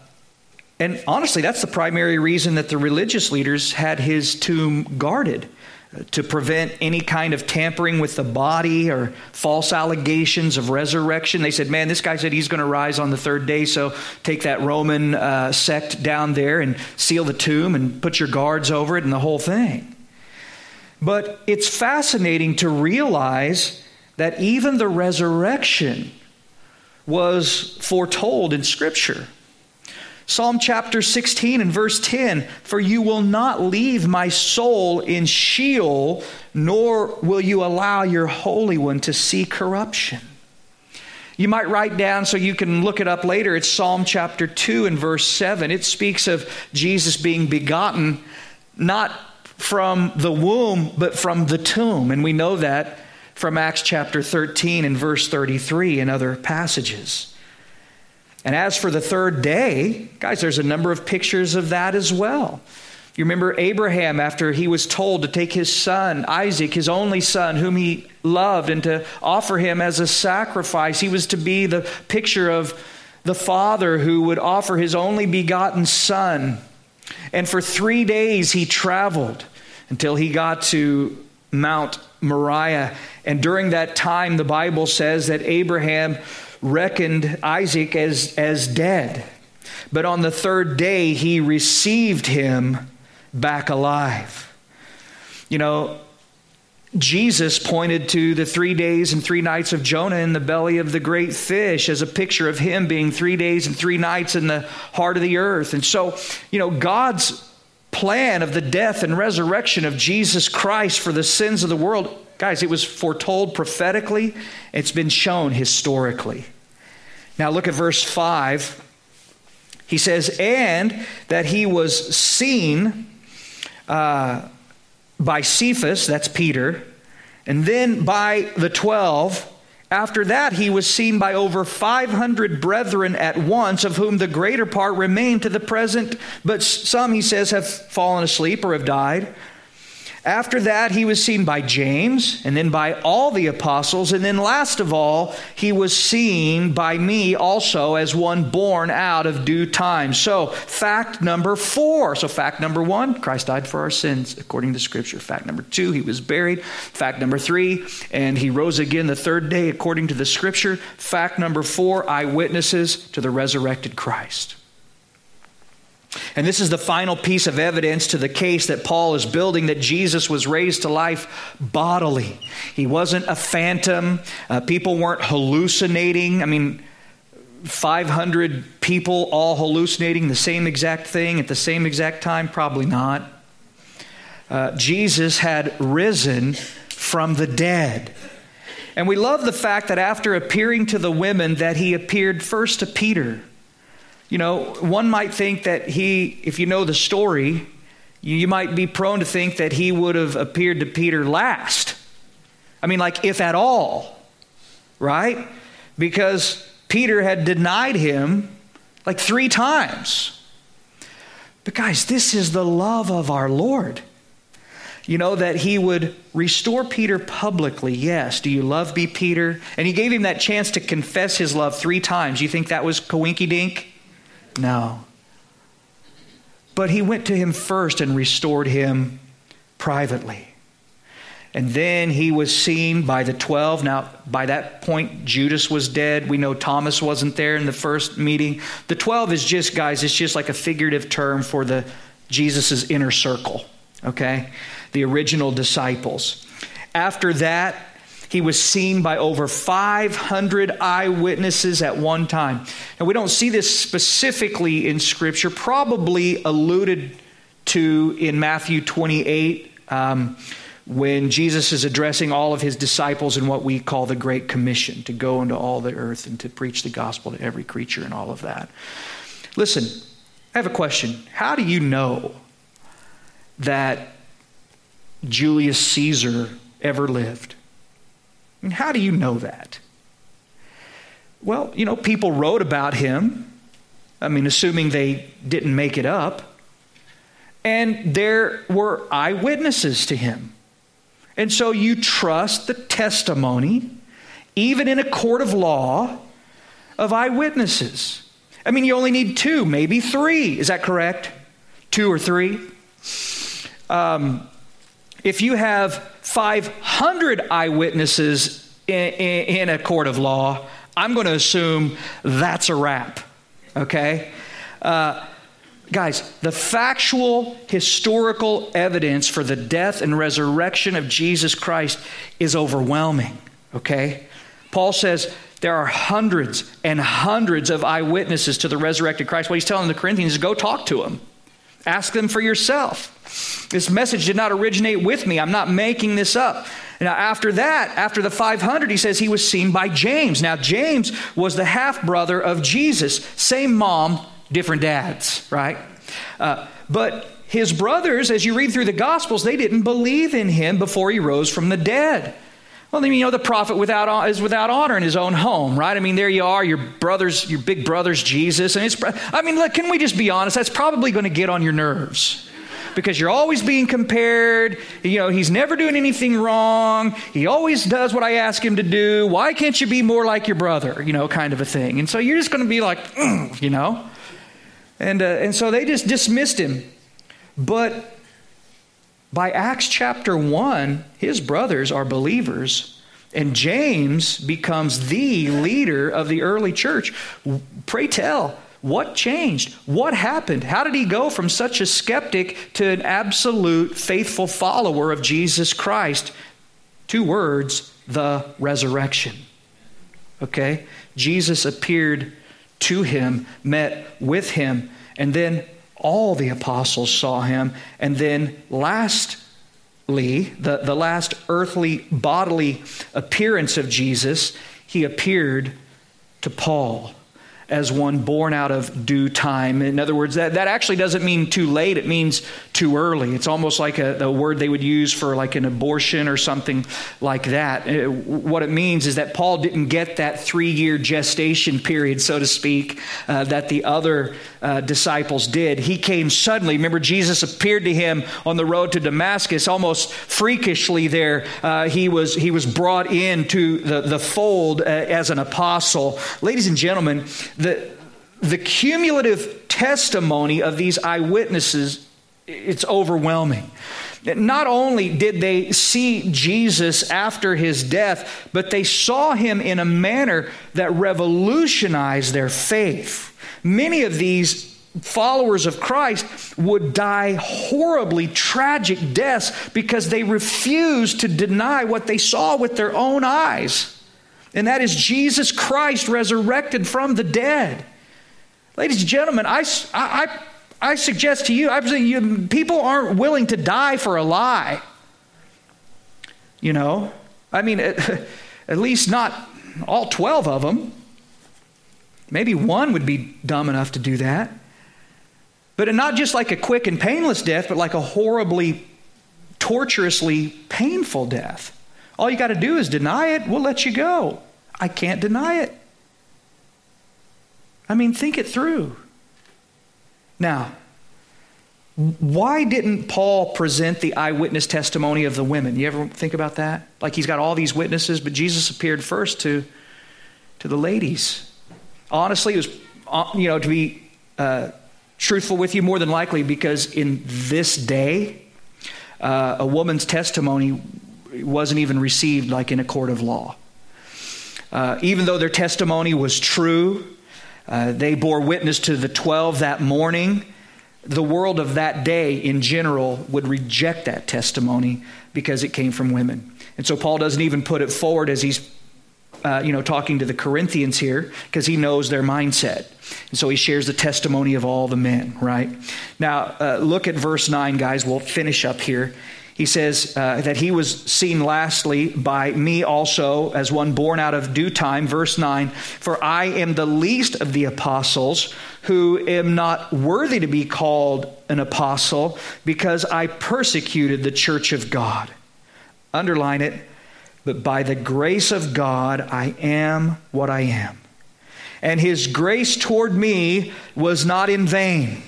and honestly, that's the primary reason that the religious leaders had his tomb guarded to prevent any kind of tampering with the body or false allegations of resurrection. They said, Man, this guy said he's going to rise on the third day, so take that Roman uh, sect down there and seal the tomb and put your guards over it and the whole thing. But it's fascinating to realize that even the resurrection was foretold in Scripture. Psalm chapter 16 and verse 10 For you will not leave my soul in Sheol, nor will you allow your Holy One to see corruption. You might write down so you can look it up later. It's Psalm chapter 2 and verse 7. It speaks of Jesus being begotten not from the womb, but from the tomb. And we know that from Acts chapter 13 and verse 33 and other passages. And as for the third day, guys, there's a number of pictures of that as well. You remember Abraham after he was told to take his son, Isaac, his only son, whom he loved, and to offer him as a sacrifice. He was to be the picture of the father who would offer his only begotten son. And for three days he traveled until he got to Mount Moriah. And during that time, the Bible says that Abraham reckoned Isaac as, as dead. But on the third day, he received him back alive. You know, Jesus pointed to the three days and three nights of Jonah in the belly of the great fish as a picture of him being three days and three nights in the heart of the earth. And so, you know, God's plan of the death and resurrection of Jesus Christ for the sins of the world Guys, it was foretold prophetically, it's been shown historically. Now look at verse 5. He says, And that he was seen uh, by Cephas, that's Peter, and then by the twelve. After that, he was seen by over 500 brethren at once, of whom the greater part remain to the present, but some, he says, have fallen asleep or have died. After that, he was seen by James, and then by all the apostles, and then last of all, he was seen by me also as one born out of due time. So, fact number four. So, fact number one, Christ died for our sins according to Scripture. Fact number two, he was buried. Fact number three, and he rose again the third day according to the Scripture. Fact number four, eyewitnesses to the resurrected Christ. And this is the final piece of evidence to the case that Paul is building that Jesus was raised to life bodily. He wasn't a phantom, uh, people weren't hallucinating. I mean, 500 people all hallucinating the same exact thing at the same exact time? Probably not. Uh, Jesus had risen from the dead. And we love the fact that after appearing to the women that he appeared first to Peter you know, one might think that he, if you know the story, you might be prone to think that he would have appeared to Peter last. I mean, like, if at all, right? Because Peter had denied him like three times. But, guys, this is the love of our Lord. You know, that he would restore Peter publicly. Yes. Do you love me, Peter? And he gave him that chance to confess his love three times. You think that was coinky dink? No. But he went to him first and restored him privately. And then he was seen by the 12. Now, by that point, Judas was dead. We know Thomas wasn't there in the first meeting. The 12 is just, guys, it's just like a figurative term for the Jesus' inner circle, okay? The original disciples. After that, he was seen by over 500 eyewitnesses at one time. And we don't see this specifically in Scripture, probably alluded to in Matthew 28. Um, when Jesus is addressing all of his disciples in what we call the Great Commission to go into all the earth and to preach the gospel to every creature and all of that. Listen, I have a question. How do you know that Julius Caesar ever lived? How do you know that? Well, you know, people wrote about him. I mean, assuming they didn't make it up. And there were eyewitnesses to him. And so you trust the testimony, even in a court of law, of eyewitnesses. I mean, you only need two, maybe three. Is that correct? Two or three? Um, if you have 500 eyewitnesses in, in, in a court of law, I'm going to assume that's a wrap. Okay? Uh, Guys, the factual historical evidence for the death and resurrection of Jesus Christ is overwhelming, okay? Paul says there are hundreds and hundreds of eyewitnesses to the resurrected Christ. What he's telling the Corinthians is go talk to them, ask them for yourself. This message did not originate with me, I'm not making this up. Now, after that, after the 500, he says he was seen by James. Now, James was the half brother of Jesus, same mom, different dads, right? Uh, but his brothers, as you read through the Gospels, they didn't believe in him before he rose from the dead. Well, you know, the prophet without, is without honor in his own home, right? I mean, there you are, your brothers, your big brother's Jesus. And it's, I mean, look, can we just be honest? That's probably going to get on your nerves because you're always being compared. You know, he's never doing anything wrong. He always does what I ask him to do. Why can't you be more like your brother? You know, kind of a thing. And so you're just going to be like, mm, you know. And, uh, and so they just dismissed him. But by Acts chapter 1, his brothers are believers. And James becomes the leader of the early church. Pray tell, what changed? What happened? How did he go from such a skeptic to an absolute faithful follower of Jesus Christ? Two words the resurrection. Okay? Jesus appeared to him, met with him, and then all the apostles saw him. And then lastly, the, the last earthly bodily appearance of Jesus, he appeared to Paul as one born out of due time. In other words, that, that actually doesn't mean too late, it means too early. It's almost like a, the word they would use for like an abortion or something like that. Uh, what it means is that Paul didn't get that three year gestation period, so to speak, uh, that the other uh, disciples did. He came suddenly. Remember, Jesus appeared to him on the road to Damascus almost freakishly there. Uh, he, was, he was brought into the, the fold uh, as an apostle. Ladies and gentlemen, the, the cumulative testimony of these eyewitnesses it's overwhelming not only did they see Jesus after his death, but they saw him in a manner that revolutionized their faith. Many of these followers of Christ would die horribly tragic deaths because they refused to deny what they saw with their own eyes and that is Jesus Christ resurrected from the dead. Ladies and gentlemen, I, I, I suggest to you, I you, people aren't willing to die for a lie. You know, I mean, at, at least not all 12 of them. Maybe one would be dumb enough to do that. But not just like a quick and painless death, but like a horribly, torturously painful death. All you got to do is deny it, we'll let you go. I can't deny it. I mean, think it through. Now, why didn't Paul present the eyewitness testimony of the women? You ever think about that? Like he's got all these witnesses, but Jesus appeared first to, to the ladies. Honestly, it was, uh, you know, to be uh, truthful with you, more than likely because in this day, uh, a woman's testimony wasn't even received like in a court of law. Uh, even though their testimony was true, uh, they bore witness to the 12 that morning the world of that day in general would reject that testimony because it came from women. And so Paul doesn't even put it forward as he's uh, you know, talking to the Corinthians here because he knows their mindset. And so he shares the testimony of all the men, right? Now, uh, look at verse 9, guys. We'll finish up here. He says uh, that he was seen lastly by me also as one born out of due time. Verse 9 For I am the least of the apostles, who am not worthy to be called an apostle, because I persecuted the church of God. Underline it. But by the grace of God, I am what I am. And his grace toward me was not in vain.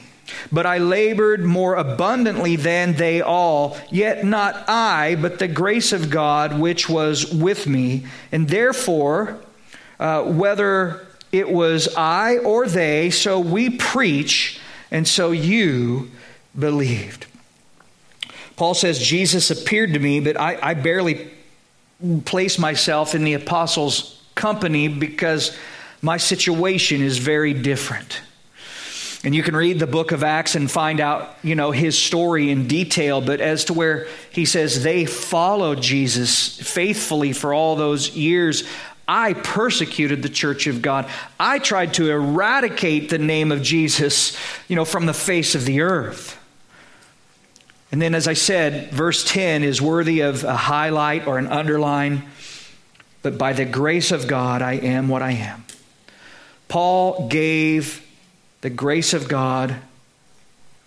But I labored more abundantly than they all, yet not I, but the grace of God which was with me. And therefore, uh, whether it was I or they, so we preach, and so you believed. Paul says, Jesus appeared to me, but I, I barely place myself in the apostles' company because my situation is very different. And you can read the book of Acts and find out, you know, his story in detail, but as to where he says they followed Jesus faithfully for all those years, I persecuted the church of God. I tried to eradicate the name of Jesus, you know, from the face of the earth. And then, as I said, verse 10 is worthy of a highlight or an underline. But by the grace of God, I am what I am. Paul gave the grace of God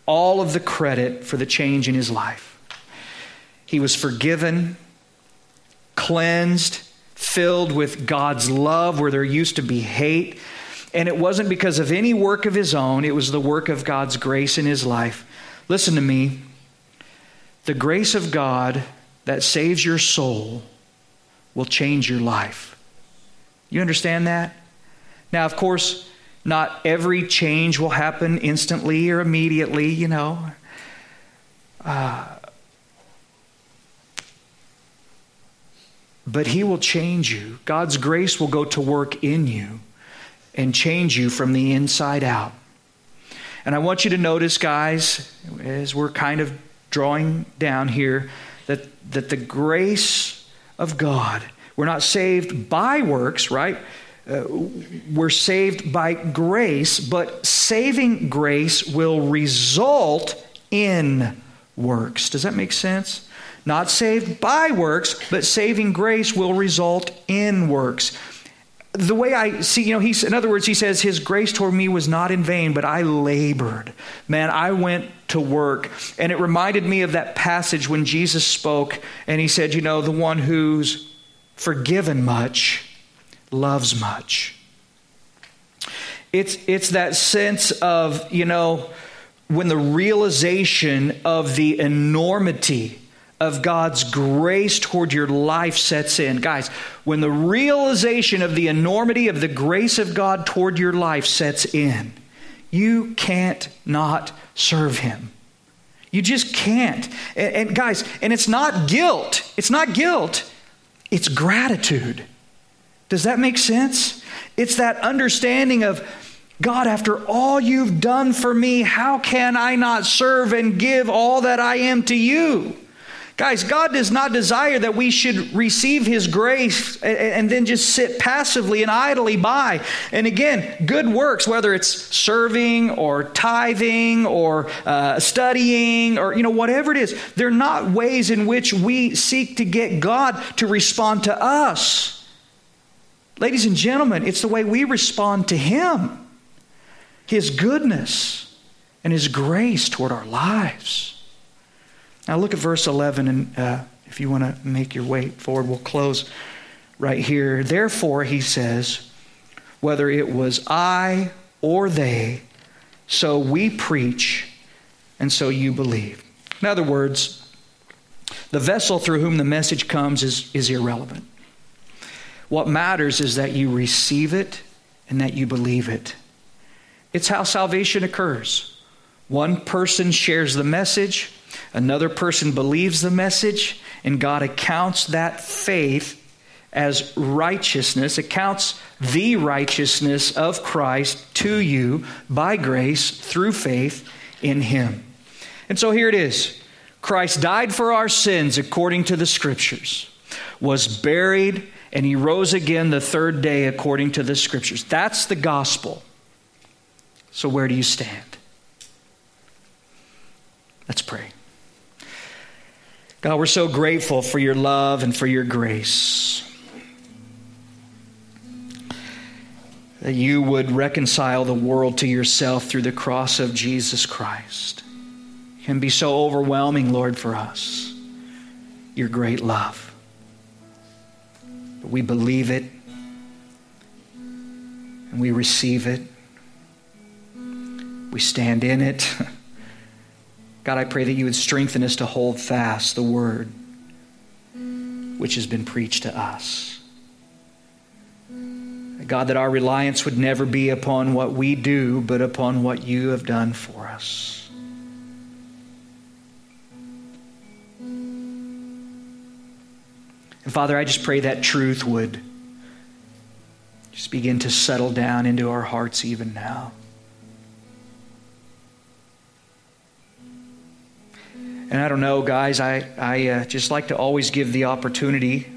all of the credit for the change in his life. He was forgiven, cleansed, filled with God's love where there used to be hate. And it wasn't because of any work of his own, it was the work of God's grace in his life. Listen to me. The grace of God that saves your soul will change your life. You understand that? Now, of course, not every change will happen instantly or immediately, you know. Uh, but He will change you. God's grace will go to work in you and change you from the inside out. And I want you to notice, guys, as we're kind of drawing down here, that, that the grace of God, we're not saved by works, right? Uh, we're saved by grace, but saving grace will result in works. Does that make sense? Not saved by works, but saving grace will result in works. The way I see, you know, he's, in other words, he says, His grace toward me was not in vain, but I labored. Man, I went to work. And it reminded me of that passage when Jesus spoke and he said, You know, the one who's forgiven much loves much. It's, it's that sense of, you know, when the realization of the enormity of God's grace toward your life sets in. Guys, when the realization of the enormity of the grace of God toward your life sets in, you can't not serve Him. You just can't. And, and guys, and it's not guilt. It's not guilt, it's gratitude. Does that make sense? It's that understanding of God, after all you've done for me, how can I not serve and give all that I am to you? Guys, God does not desire that we should receive His grace and then just sit passively and idly by. And again, good works, whether it's serving or tithing or uh, studying or, you know, whatever it is, they're not ways in which we seek to get God to respond to us. Ladies and gentlemen, it's the way we respond to Him, His goodness, and His grace toward our lives. Now, look at verse 11, and uh, if you want to make your way forward, we'll close right here. Therefore, he says, whether it was I or they, so we preach, and so you believe. In other words, the vessel through whom the message comes is, is irrelevant. What matters is that you receive it and that you believe it. It's how salvation occurs. One person shares the message, another person believes the message, and God accounts that faith as righteousness, accounts the righteousness of Christ to you by grace through faith in Him. And so here it is Christ died for our sins according to the Scriptures, was buried, and He rose again the third day according to the Scriptures. That's the gospel. So where do you stand? Let's pray. God, we're so grateful for your love and for your grace. That you would reconcile the world to yourself through the cross of Jesus Christ. It can be so overwhelming, Lord, for us. Your great love. We believe it and we receive it. We stand in it. God, I pray that you would strengthen us to hold fast the word which has been preached to us. God, that our reliance would never be upon what we do, but upon what you have done for us. And Father, I just pray that truth would just begin to settle down into our hearts even now. And I don't know, guys, I, I uh, just like to always give the opportunity.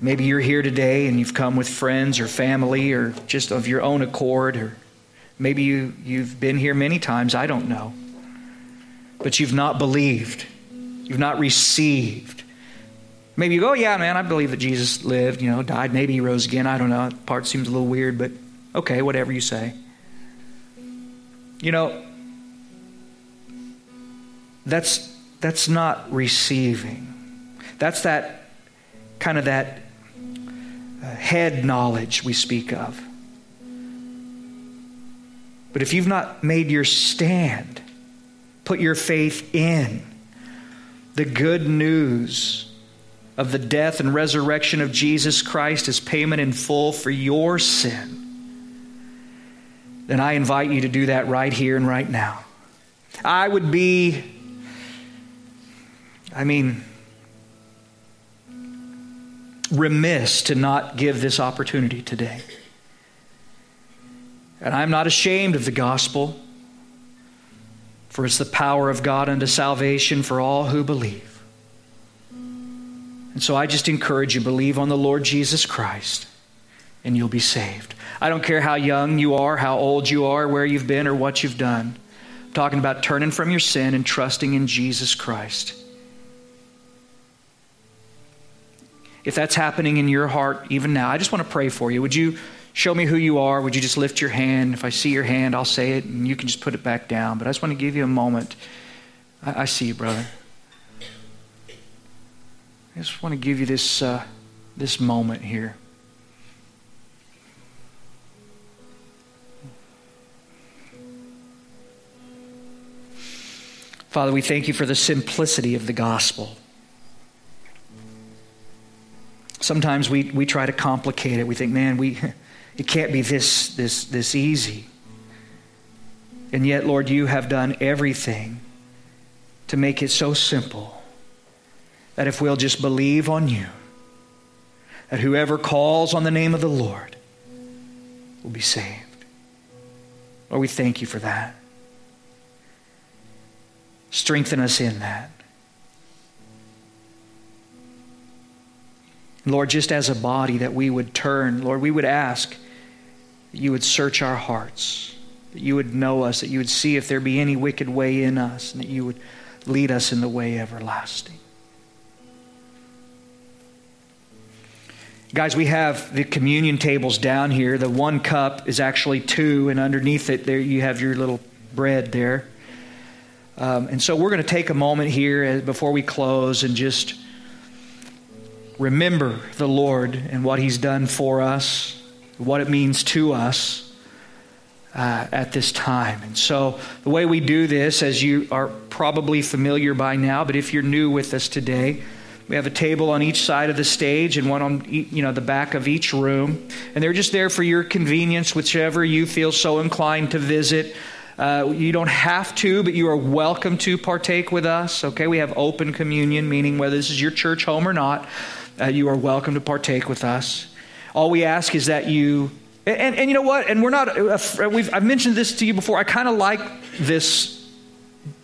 Maybe you're here today and you've come with friends or family or just of your own accord, or maybe you, you've been here many times, I don't know. But you've not believed, you've not received. Maybe you go, yeah, man, I believe that Jesus lived, you know, died, maybe he rose again. I don't know. That part seems a little weird, but okay, whatever you say. You know, that's, that's not receiving. That's that kind of that uh, head knowledge we speak of. But if you've not made your stand, put your faith in the good news of the death and resurrection of Jesus Christ as payment in full for your sin, then I invite you to do that right here and right now. I would be I mean, remiss to not give this opportunity today. And I'm not ashamed of the gospel, for it's the power of God unto salvation for all who believe. And so I just encourage you believe on the Lord Jesus Christ, and you'll be saved. I don't care how young you are, how old you are, where you've been, or what you've done. I'm talking about turning from your sin and trusting in Jesus Christ. if that's happening in your heart even now, I just want to pray for you. Would you show me who you are? Would you just lift your hand? If I see your hand, I'll say it, and you can just put it back down. But I just want to give you a moment. I, I see you, brother. I just want to give you this, uh, this moment here. Father, we thank you for the simplicity of the gospel. Sometimes we, we try to complicate it. We think, man, we, it can't be this, this, this easy. And yet, Lord, you have done everything to make it so simple that if we'll just believe on you, that whoever calls on the name of the Lord will be saved. Lord, we thank you for that. Strengthen us in that. Lord, just as a body, that we would turn, Lord, we would ask that you would search our hearts, that you would know us, that you would see if there be any wicked way in us, and that you would lead us in the way everlasting. Guys, we have the communion tables down here. The one cup is actually two, and underneath it, there you have your little bread there. Um, and so we're going to take a moment here before we close and just remember the Lord and what He's done for us, what it means to us. uh, at this time. And so, the way we do this, as you are probably familiar by now, but if you're new with us today, we have a table on each side of the stage and one on you know the back of each room, and they're just there for your convenience, whichever you feel so inclined to visit. Uh, you don't have to, but you are welcome to partake with us. Okay, we have open communion, meaning whether this is your church home or not, uh, you are welcome to partake with us. All we ask is that you and, and, you know what? And we're not, uh, we've, I've mentioned this to you before. I kind of like this,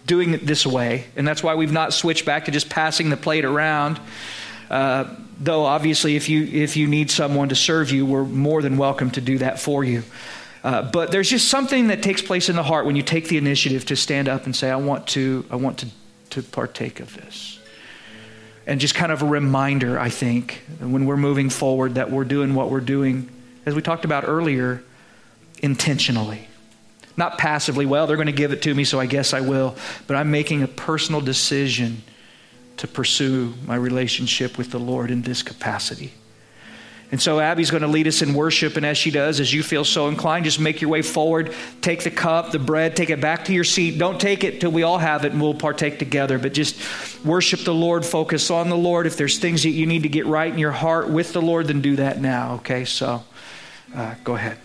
doing it this way. And that's why we've not switched back to just passing the plate around. Uh, though, obviously, if you, if you need someone to serve you, we're more than welcome to do that for you. Uh, but there's just something that takes place in the heart when you take the initiative to stand up and say, I want to, I want to, to partake of this. And just kind of a reminder, I think, when we're moving forward, that we're doing what we're doing as we talked about earlier, intentionally. Not passively, well, they're going to give it to me, so I guess I will. But I'm making a personal decision to pursue my relationship with the Lord in this capacity. And so Abby's going to lead us in worship, and as she does, as you feel so inclined, just make your way forward. Take the cup, the bread, take it back to your seat. Don't take it till we all have it and we'll partake together, but just worship the Lord, focus on the Lord. If there's things that you need to get right in your heart with the Lord, then do that now, okay? So. Uh, go ahead.